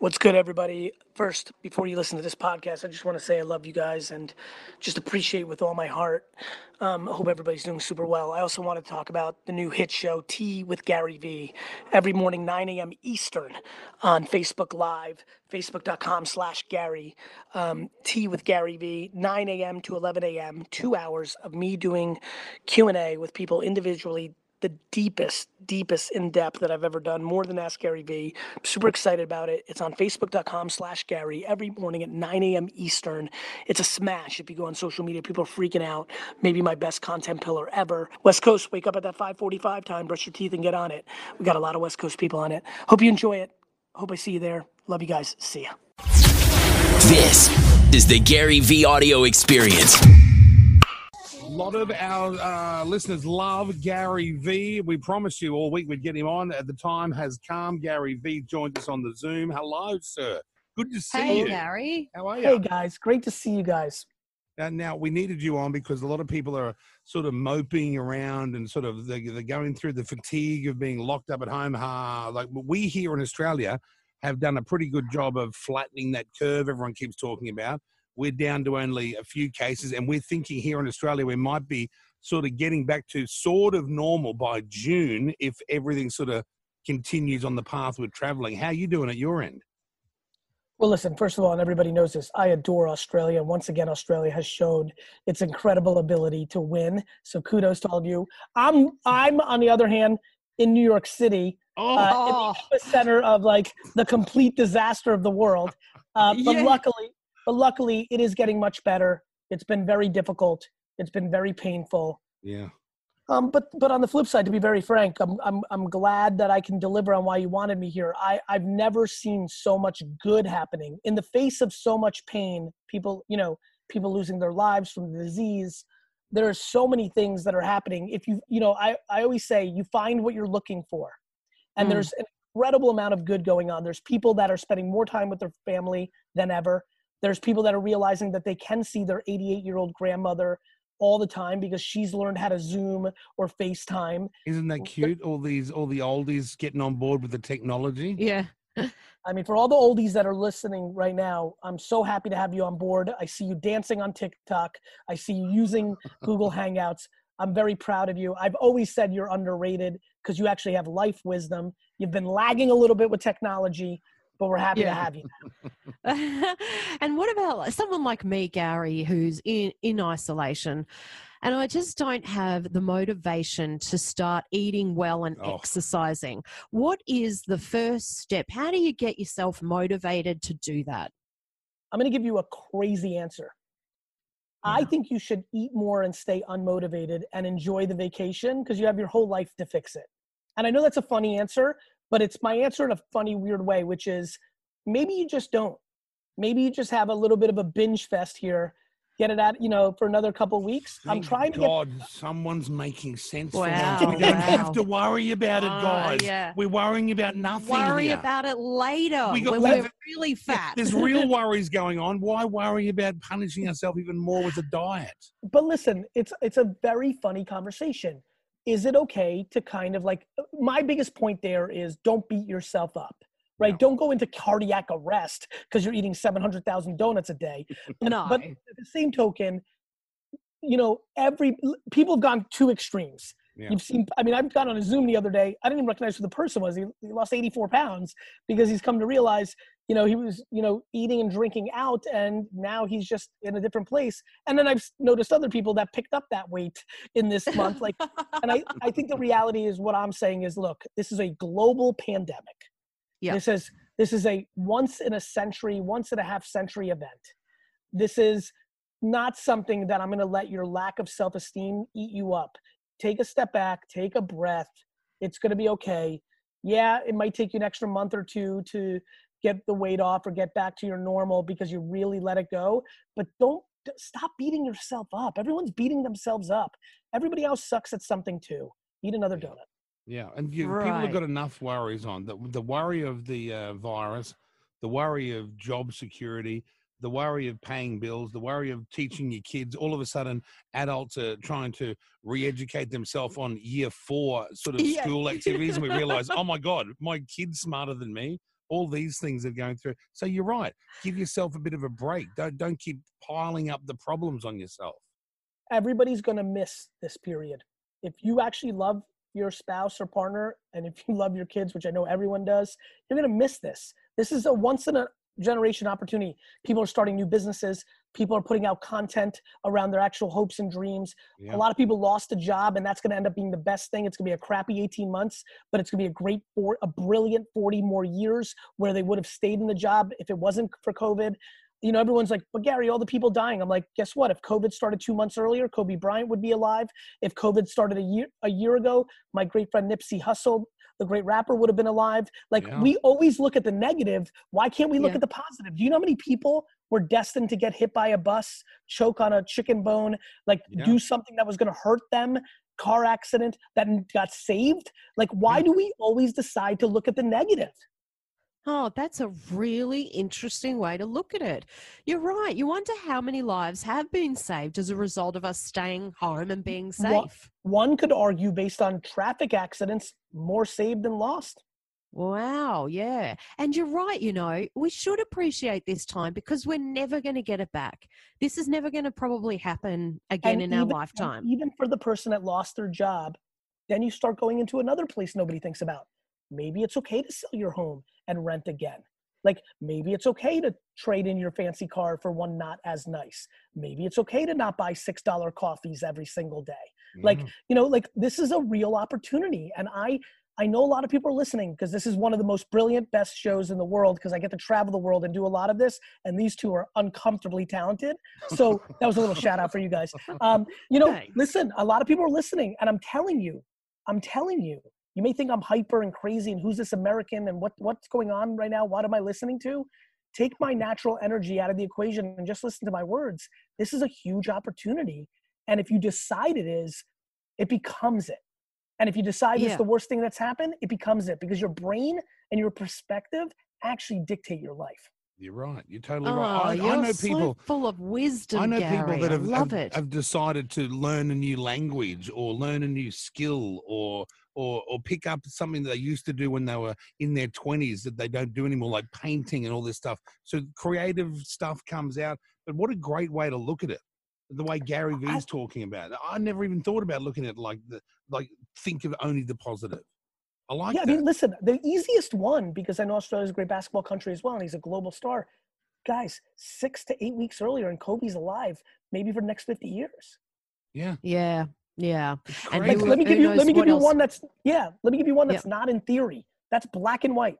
What's good, everybody? First, before you listen to this podcast, I just want to say I love you guys and just appreciate with all my heart. Um, I hope everybody's doing super well. I also want to talk about the new hit show, Tea with Gary Vee, every morning, 9 a.m. Eastern on Facebook Live, facebook.com slash Gary. Um, Tea with Gary Vee, 9 a.m. to 11 a.m., two hours of me doing Q&A with people individually the deepest, deepest in depth that I've ever done, more than Ask Gary Vee. Super excited about it. It's on facebook.com slash Gary every morning at 9 a.m. Eastern. It's a smash. If you go on social media, people are freaking out. Maybe my best content pillar ever. West Coast, wake up at that 545 time, brush your teeth and get on it. We got a lot of West Coast people on it. Hope you enjoy it. Hope I see you there. Love you guys. See ya. This is the Gary Vee audio experience. A lot of our uh, listeners love Gary Vee. We promised you all week we'd get him on. At the time has come. Gary Vee joined us on the Zoom. Hello, sir. Good to see Hey, you. Hey, Gary. How are you? Hey, guys. Great to see you guys. And now we needed you on because a lot of people are sort of moping around and sort of they, they're going through the fatigue of being locked up at home. Ha! Like we here in Australia have done a pretty good job of flattening that curve everyone keeps talking about. We're down to only a few cases, and we're thinking here in Australia we might be sort of getting back to sort of normal by June if everything sort of continues on the path we're traveling. How are you doing at your end? Well, listen, first of all, and everybody knows this, I adore Australia. Once again, Australia has showed its incredible ability to win. So kudos to all of you. I'm, I'm on the other hand, in New York City, Oh, uh, in the epicenter of like the complete disaster of the world. Uh, but Yeah. luckily, but luckily, it is getting much better. It's been very difficult. It's been very painful. yeah. Um, but but on the flip side, to be very frank, I'm I'm I'm glad that I can deliver on why you wanted me here. I I've never seen so much good happening in the face of so much pain. People, you know, people losing their lives from the disease. There are so many things that are happening. If you you know, I I always say you find what you're looking for, and Mm. there's an incredible amount of good going on. There's people that are spending more time with their family than ever. There's people that are realizing that they can see their 88 year old grandmother all the time because she's learned how to Zoom or FaceTime. Isn't that cute? All these, all the oldies getting on board with the technology. Yeah. I mean, for all the oldies that are listening right now, I'm so happy to have you on board. I see you dancing on TikTok. I see you using Google Hangouts. I'm very proud of you. I've always said you're underrated because you actually have life wisdom. You've been lagging a little bit with technology, but we're happy to have you. and what about someone like me, Gary, who's in, in isolation? And I just don't have the motivation to start eating well and Oh. exercising. What is the first step? How do you get yourself motivated to do that? I'm going to give you a crazy answer. I think you should eat more and stay unmotivated and enjoy the vacation because you have your whole life to fix it. And I know that's a funny answer, but it's my answer in a funny, weird way, which is maybe you just don't. Maybe you just have a little bit of a binge fest here. Get it out, you know, for another couple of weeks. I'm Thank trying to get God, someo's making sense for Wow, once. We don't have to worry about it, Oh, guys. yeah. We're worrying about nothing Worry here. about it later We got- when we we're have- really fat. There's real worries going on. Why worry about punishing ourselves even more with a diet? but listen, it's it's a very funny conversation. Is it okay to kind of like my biggest point there is don't beat yourself up. Right? Yeah. Don't go into cardiac arrest because you're eating 700,000 donuts a day. no. But at the same token, you know, every people have gone two extremes. Yeah. You've seen, I mean, I've gone on a Zoom the other day. I didn't even recognize who the person was. He, he lost 84 pounds because he's come to realize, you know, he was, you know, eating and drinking out and now he's just in a different place. And then I've noticed other people that picked up that weight in this month. Like, and I, I think the reality is what I'm saying is, look, this is a global pandemic. Yeah. This is, this is a once in a century, once and a half century event. This is not something that I'm going to let your lack of self esteem eat you up. Take a step back, take a breath. It's going to be okay. Yeah, it might take you an extra month or two to get the weight off or get back to your normal because you really let it go. But don't stop beating yourself up. Everyone's beating themselves up. Everybody else sucks at something too. Eat another Yeah. donut. Yeah, and you, people Right. have got enough worries on the the worry of the uh, virus, the worry of job security, the worry of paying bills, the worry of teaching your kids. All of a sudden, adults are trying to re-educate themselves on year four sort of Yeah. school activities, and we realize, oh my god, my kid's smarter than me. All these things are going through. So you're right. Give yourself a bit of a break. Don't don't keep piling up the problems on yourself. everybody's going to miss this period. If you actually love your spouse or partner, and if you love your kids, which I know everyone does, you're going to miss this. This is a once in a generation opportunity. People are starting new businesses. People are putting out content around their actual hopes and dreams. Yeah. A lot of people lost a job, and that's going to end up being the best thing. It's going to be a crappy 18 months, but it's going to be a great, for, a brilliant 40 more years where they would have stayed in the job if it wasn't for COVID you know, everyone's like, but Gary, all the people dying. I'm like, guess what? If COVID started two months earlier, Kobe Bryant would be alive. If COVID started a year a year ago, my great friend Nipsey Hussle, the great rapper, would have been alive. Like Yeah. we always look at the negative. Why can't we look Yeah. at the positive? Do you know how many people were destined to get hit by a bus, choke on a chicken bone, like Yeah. do something that was going to hurt them? Car accident that got saved. Like, why Yeah. do we always decide to look at the negative? Oh, that's a really interesting way to look at it. You're right. You wonder how many lives have been saved as a result of us staying home and being safe. One could argue, based on traffic accidents, more saved than lost. Wow, yeah. And you're right, you know, we should appreciate this time because we're never going to get it back. This is never going to probably happen again And in our even- and lifetime. Even for the person that lost their job, then you start going into another place nobody thinks about. Maybe it's okay to sell your home and rent again. Like maybe it's okay to trade in your fancy car for one not as nice. Maybe it's okay to not buy $6 coffees every single day. Like, you know, like this is a real opportunity. And I I know a lot of people are listening because this is one of the most brilliant, best shows in the world because I get to travel the world and do a lot of this. And these two are uncomfortably talented. So that was a little shout out for you guys. Um, you know, Thanks. listen, a lot of people are listening, and I'm telling you, I'm telling you, you may think I'm hyper and crazy and who's this American and what what's going on right now? What am I listening to? Take my natural energy out of the equation and just listen to my words. This is a huge opportunity. And if you decide it is, it becomes it. And if you decide Yeah. it's the worst thing that's happened, it becomes it because your brain and your perspective actually dictate your life. You're right. You're totally Oh, right. I, you're I know so people. full of wisdom, I know Gary. people that have, I love have, it. have decided to learn a new language or learn a new skill or or or pick up something that they used to do when they were in their 20s that they don't do anymore like painting and all this stuff. So creative stuff comes out but what a great way to look at it the way Gary I- Vee's talking about it. I never even thought about looking at it like the like think of only the positive. I like yeah, I mean, listen, the easiest one, because I know Australia's a great basketball country as well, and he's a global star. Guys, six to eight weeks earlier, and Kobe's alive, maybe for the next 50 years. yeah. Yeah, yeah. And. Like, who- let me give you let me give you else- one that's yeah, let me give you one Yeah. that's not in theory. That's black and white.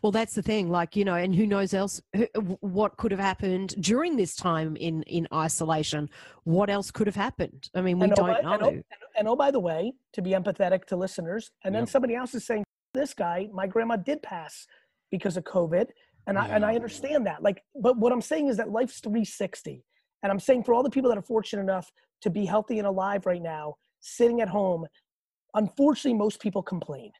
Well, that's the thing. Like you know, and who knows else? who- What could have happened during this time in in isolation? What else could have happened? I mean, we and, oh, don't by, know. and, oh, and, and oh, by the way, to be empathetic to listeners, and then Yep. somebody else is saying, "This guy, my grandma did pass because of COVID," and I and I understand that. Like, but what I'm saying is that life's 360, and I'm saying for all the people that are fortunate enough to be healthy and alive right now, sitting at home, unfortunately, most people complain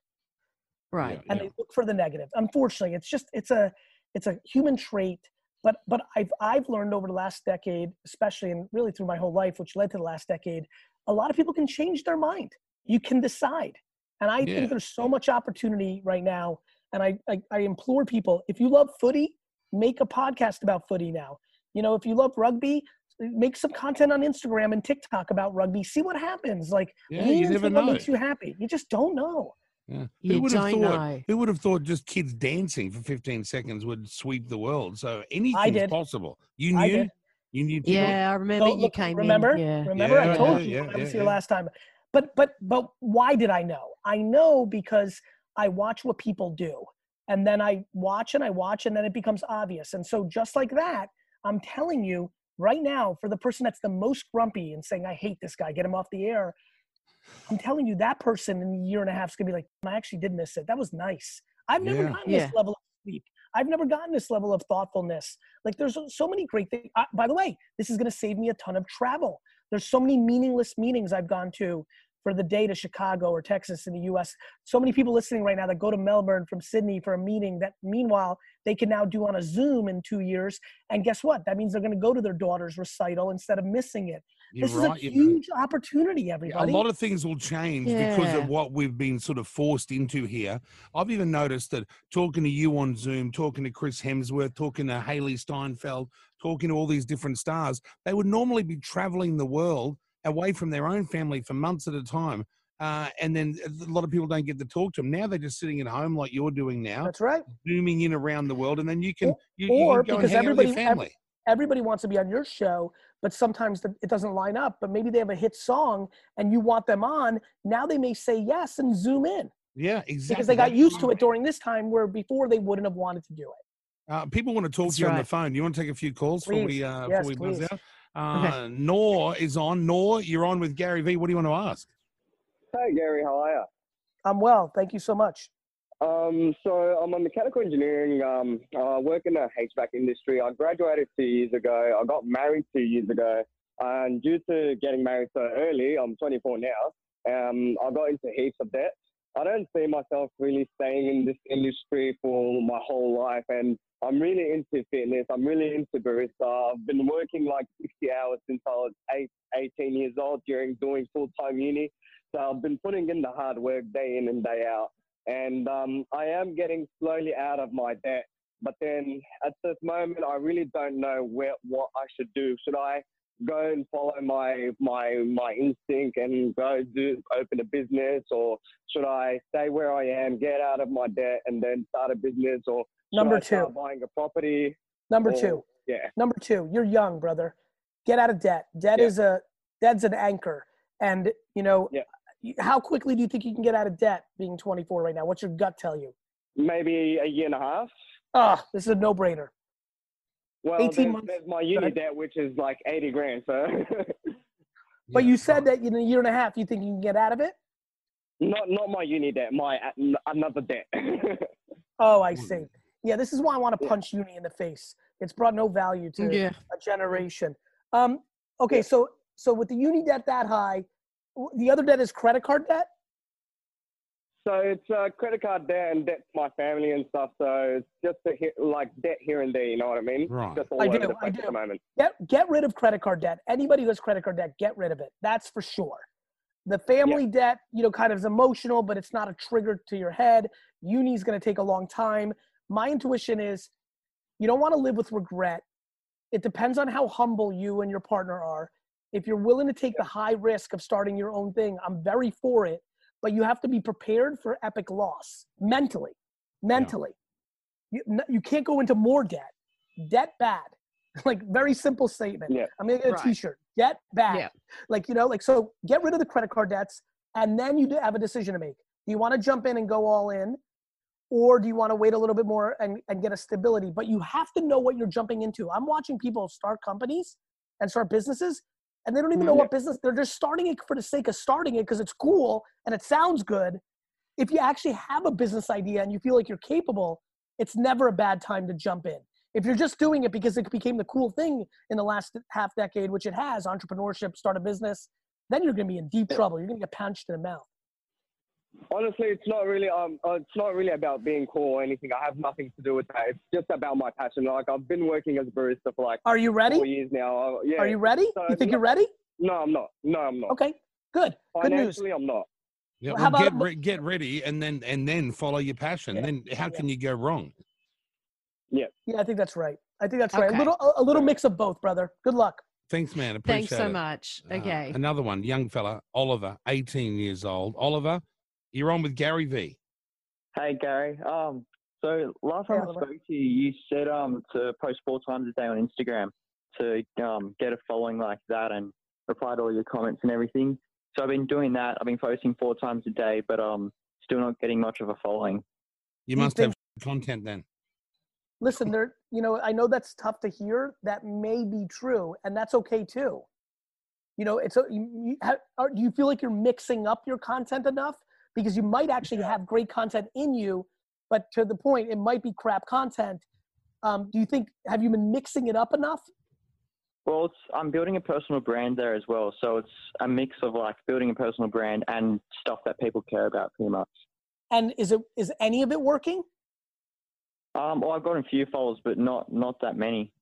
right. and Yeah. they look for the negative. Unfortunately, it's just it's a it's a human trait. But but I've I've learned over the last decade, especially and really through my whole life, which led to the last decade, a lot of people can change their mind. You can decide, and I Yeah. think there's so much opportunity right now. And I, I I implore people: if you love footy, make a podcast about footy now. You know, if you love rugby, make some content on Instagram and TikTok about rugby. See what happens. Like, yeah lean you into never what know makes you happy. You just don't know. yeah. You who would have thought know. Who would have thought just kids dancing for 15 seconds would sweep the world? So anything's possible. You knew? I did. You knew too? Yeah, I remember So, you look, came remember? in. Yeah. Remember, I told yeah, you yeah, I was yeah, here yeah. last time. But but but why did I know? I know because I watch what people do, and then I watch and I watch, and then it becomes obvious. And so just like that, I'm telling you right now, for the person that's the most grumpy and saying I hate this guy, get him off the air. I'm telling you, that person in a year and a half is gonna be like, I actually did miss it. That was nice. I've never Yeah. gotten Yeah. this level of sleep. I've never gotten this level of thoughtfulness. Like, there's so many great things. I, by the way, this is going to save me a ton of travel. There's so many meaningless meetings I've gone to for the day to Chicago or Texas in the US. So many people listening right now that go to Melbourne from Sydney for a meeting that meanwhile they can now do on a Zoom in two years. And guess what? That means they're going to go to their daughter's recital instead of missing it. You're this right. is a you know. huge opportunity, everybody. a lot of things will change because of what we've been sort of forced into here. I've even noticed that talking to you on Zoom, talking to Chris Hemsworth, talking to Hailee Steinfeld, talking to all these different stars, they would normally be traveling the world away from their own family for months at a time. Uh, and then a lot of people don't get to talk to them. Now they're just sitting at home like you're doing now, That's right. zooming in around the world, and then you can Or- you, you or can go because and hang out with your everybody-. Everybody wants to be on your show, but sometimes the, it doesn't line up. But maybe they have a hit song and you want them on. Now they may say yes and zoom in yeah, exactly. because they got That's used to it during this time where before they wouldn't have wanted to do it. Uh, people want to talk That's to you on the phone. You want to take a few calls before Please. we uh, Yes, before we buzz out? Uh, Nor is on. Nor, you're on with Gary Vee. What do you want to ask? Hey Gary, how are you? I'm well. Thank you so much. Um, so I'm a mechanical engineering. Um, I work in the HVAC industry. I graduated two years ago. I got married two years ago, and due to getting married so early, I'm 24 now. Um, I got into heaps of debt. I don't see myself really staying in this industry for my whole life, and I'm really into fitness. I'm really into barista. I've been working like 60 hours since I was eight, 18 years old during doing full-time uni. So I've been putting in the hard work day in and day out and um, I am getting slowly out of my debt. But then at this moment, I really don't know where what I should do. Should I go and follow my my my instinct and go do open a business, or should I stay where I am, get out of my debt, and then start a business, or should Number I start two. buying a property? Number or- two. Yeah. Number two. You're young, brother. Get out of debt. Debt Yeah. is a debt's an anchor. And you know, Yeah. Y- how quickly do you think you can get out of debt being 24 right now? What's your gut tell you? Maybe a year and a half. Ah, this is a no-brainer. Well, 18 there's, months. there's my uni debt, which is like 80 grand. So But you said that in a year and a half, you think you can get out of it? not not my uni debt, my another debt. Oh, I see. Yeah, this is why I want to Yeah. punch uni in the face. It's brought no value to Yeah. a generation. Um, okay, Yeah. so so with the uni debt that high, w- the other debt is credit card debt. So it's uh, credit card debt and debt to my family and stuff. So it's just a hit, like debt here and there. You know what I mean? Right. Just all I over do, the I do. at the moment. Get get rid of credit card debt. Anybody who has credit card debt, get rid of it. That's for sure. The family debt, you know, kind of is emotional, but it's not a trigger to your head. Uni is going to take a long time. My intuition is you don't want to live with regret. It depends on how humble you and your partner are. If you're willing to take the high risk of starting your own thing, I'm very for it, but you have to be prepared for epic loss mentally. Mentally. You, you can't go into more debt. Debt bad. like very simple statement. Yeah. I'm gonna get a Right. t-shirt. Debt bad. Yeah. Like, you know, like so get rid of the credit card debts and then you do have a decision to make. Do you want to jump in and go all in? Or do you want to wait a little bit more and, and get a stability? But you have to know what you're jumping into. I'm watching people start companies and start businesses and they don't even know Mhm. what business they're just starting it for the sake of starting it because it's cool and it sounds good. If you actually have a business idea and you feel like you're capable, it's never a bad time to jump in. If you're just doing it because it became the cool thing in the last half decade, which it has, entrepreneurship, start a business, then you're going to be in deep trouble. You're going to get punched in the mouth. Honestly, it's not really um, uh, it's not really about being cool or anything. I have nothing to do with that. It's just about my passion. Like I've been working as a barista for like Are you ready? four years now. Uh, yeah. Are you ready? So You think no- you're ready? No, I'm not. No, I'm not. Okay, good. Good news. I'm not. Yeah, Well, well, how about- get, re- get ready and then and then follow your passion. Yeah. Then how can you go wrong? Yeah, Yeah, I think that's right. I think that's right. A little, a, a little mix of both, brother. Good luck. Thanks, man. Appreciate Thanks so it. much. Uh, Okay. another one, young fella, Oliver, 18 years old. Oliver, you're on with Gary Vee. Hey Gary. Um, so last Hey, time I spoke to you, you said um to post four times a day on Instagram to um get a following like that and reply to all your comments and everything. So I've been doing that. I've been posting four times a day, but um still not getting much of a following. You You must have content then. Listen, there. You know, I know that's tough to hear. That may be true, and that's okay too. You know, it's a, you, you, ha- are, do you feel like you're mixing up your content enough? Because you might actually have great content in you, but to the point, it might be crap content. Um, do you think have you been mixing it up enough? Well, it's, I'm building a personal brand there as well. So it's a mix of like building a personal brand and stuff that people care about pretty much. And is it is any of it working? Um, well, I've gotten a few followers, but not not that many.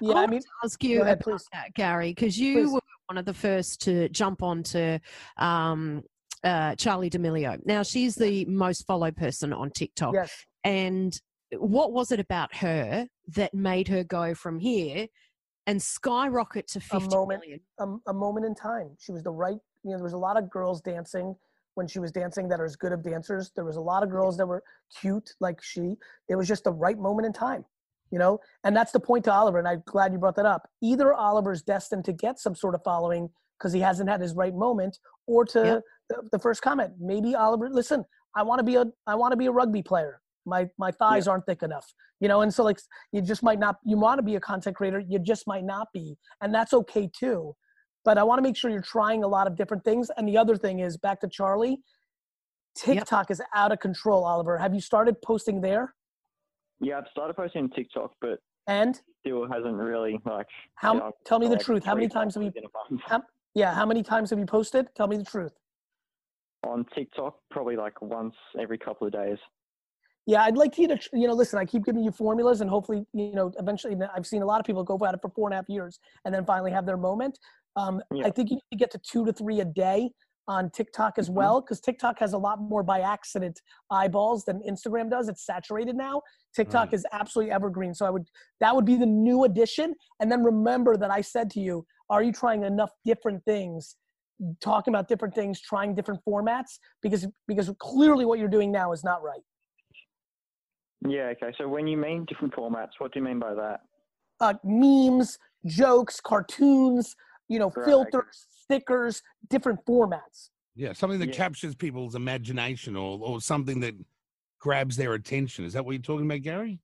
Yeah, I I mean, to ask you ahead, about please. that, Gary, because you Please. were one of the first to jump onto um, uh, Charli D'Amelio. Now she's the most followed person on TikTok, Yes. and what was it about her that made her go from here and skyrocket to fifty moment. million? a, a moment in time. She was the right, you know, there was a lot of girls dancing when she was dancing that are as good of dancers. There was a lot of girls that were cute like she. It was just the right moment in time, you know? And that's the point to Oliver. And I'm glad you brought that up. Either Oliver's destined to get some sort of following because he hasn't had his right moment, or to Yep. the, the first comment, maybe Oliver, listen, I want to be a, I want to be a rugby player. My, my thighs aren't thick enough, you know? And so like, you just might not, you want to be a content creator. You just might not be. And that's okay too but I want to make sure you're trying a lot of different things. And the other thing is back to Charli, TikTok is out of control, Oliver. Have you started posting there? Yeah, I've started posting on TikTok, but And still hasn't really like. How- you know, tell me the like truth. How many times have you- followers in a month. how, yeah, how many times have you posted? Tell me the truth. on TikTok? Probably like once every couple of days. Yeah, I'd like you to, you know, listen, I keep giving you formulas and hopefully, you know, eventually I've seen a lot of people go at it for four and a half years and then finally have their moment. Um, Yeah. I think you need to get to two to three a day on TikTok as well because TikTok has a lot more by accident eyeballs than Instagram does. It's saturated now. TikTok is absolutely evergreen. So I would, that would be the new addition. And then remember that I said to you, are you trying enough different things? Talking about different things, trying different formats because because clearly what you're doing now is not right. Yeah. Okay. So when you mean different formats, what do you mean by that? uh, memes, jokes, cartoons, you know, Right. filters, stickers, different formats. Yeah, something that Yeah. captures people's imagination or, or something that grabs their attention. Is that what you're talking about, Gary?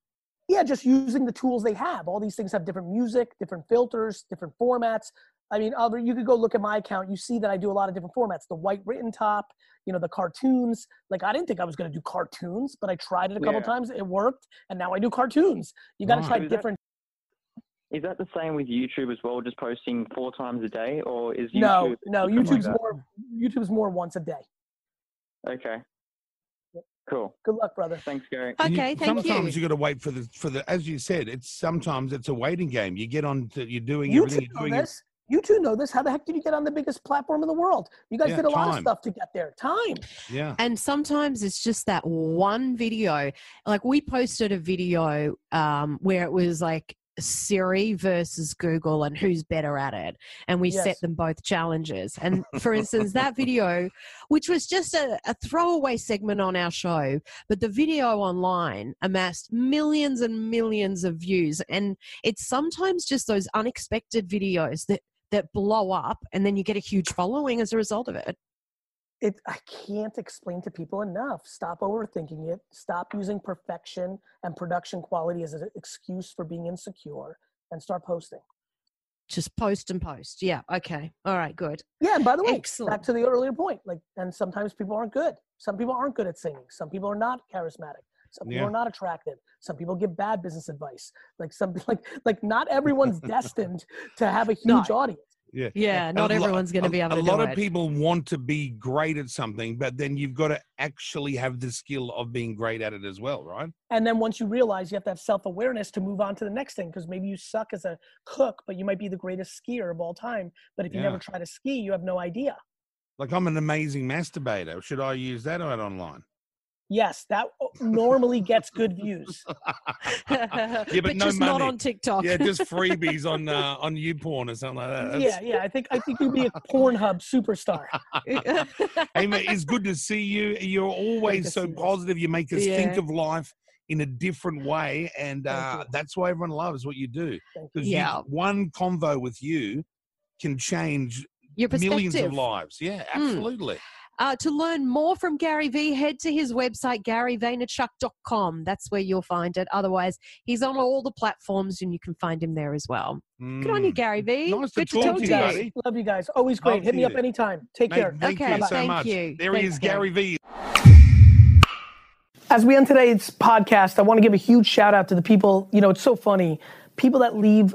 Yeah, just using the tools they have. All these things have different music, different filters, different formats. I mean, Oliver, you could go look at my account. You see that I do a lot of different formats. The white written top, you know, the cartoons. Like I didn't think I was going to do cartoons, but I tried it a couple Yeah. times. It worked, and now I do cartoons. You got to Right. try So that- different. Is that the same with YouTube as well, just posting four times a day, or is YouTube? No, no, different like YouTube's more. YouTube's more once a day. Okay. Cool. Good luck, brother. Thanks, Gary. And you- Okay, thank you. sometimes you. you got to wait for the for the as you said. It's sometimes it's a waiting game. You get on to you're doing You everything. two You're know doing it. this. You two know this. How the heck did you get on the biggest platform in the world? You guys Yeah, did a lot of stuff to get there. Time. Yeah. And sometimes it's just that one video. Like we posted a video um, where it was like Siri versus Google and who's better at it. And we Yes. set them both challenges. And for instance, that video, which was just a, a throwaway segment on our show, but the video online amassed millions and millions of views. And it's sometimes just those unexpected videos that that blow up and then you get a huge following as a result of it. It. I can't explain to people enough. Stop overthinking it. Stop using perfection and production quality as an excuse for being insecure, and start posting. Just post and post. Yeah. Okay. All right. Good. Yeah. And by the way, Excellent. back to the earlier point. Like, and sometimes people aren't good. Some people aren't good at singing. Some people are not charismatic. Some people Yeah. are not attractive. Some people give bad business advice. Like some, like, like not everyone's destined to have a No. huge audience. Yeah. Yeah. Not a lo- everyone's going to be able to A lot do of it. people want to be great at something, but then you've got to actually have the skill of being great at it as well, right? And then once you realize you have to have self awareness to move on to the next thing, because maybe you suck as a cook, but you might be the greatest skier of all time. But if you Yeah. never try to ski, you have no idea. Like I'm an amazing masturbator. Should I use that out online? Yes, that normally gets good views. but, but no just not on TikTok. Yeah, just freebies on uh, on YouPorn or something like that. Yeah, That's- yeah. I think I think you'd be a Pornhub superstar. Hey, mate, it's good to see you. You're always so positive. You make us think of life in a different way, and uh, that's why everyone loves what you do. Because Yeah. one convo with you can change Your millions of lives. Yeah, Mm. Absolutely. Uh, to learn more from Gary Vee, head to his website, garyvaynerchuk.com. That's where you'll find it. Otherwise, he's on all the platforms and you can find him there as well. Good on you, Mm. Gary Vee. Nice to Good to talk talk to to you, you. buddy. Love you guys. Always great. Love Hit me up anytime. Take Mate, care. thank Okay, you so thank much. you. There he Thanks, is, Gary Vee. As we end today's podcast, I want to give a huge shout out to the people. You know, it's so funny. People that leave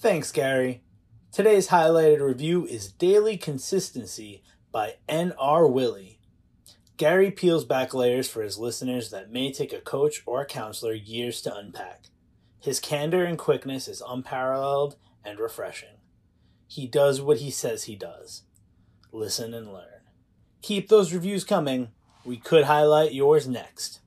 Thanks, Gary. Today's highlighted review is Daily Consistency by N.R. Willie. Gary peels back layers for his listeners that may take a coach or a counselor years to unpack. His candor and quickness is unparalleled and refreshing. He does what he says he does. Listen and learn. Keep those reviews coming. We could highlight yours next.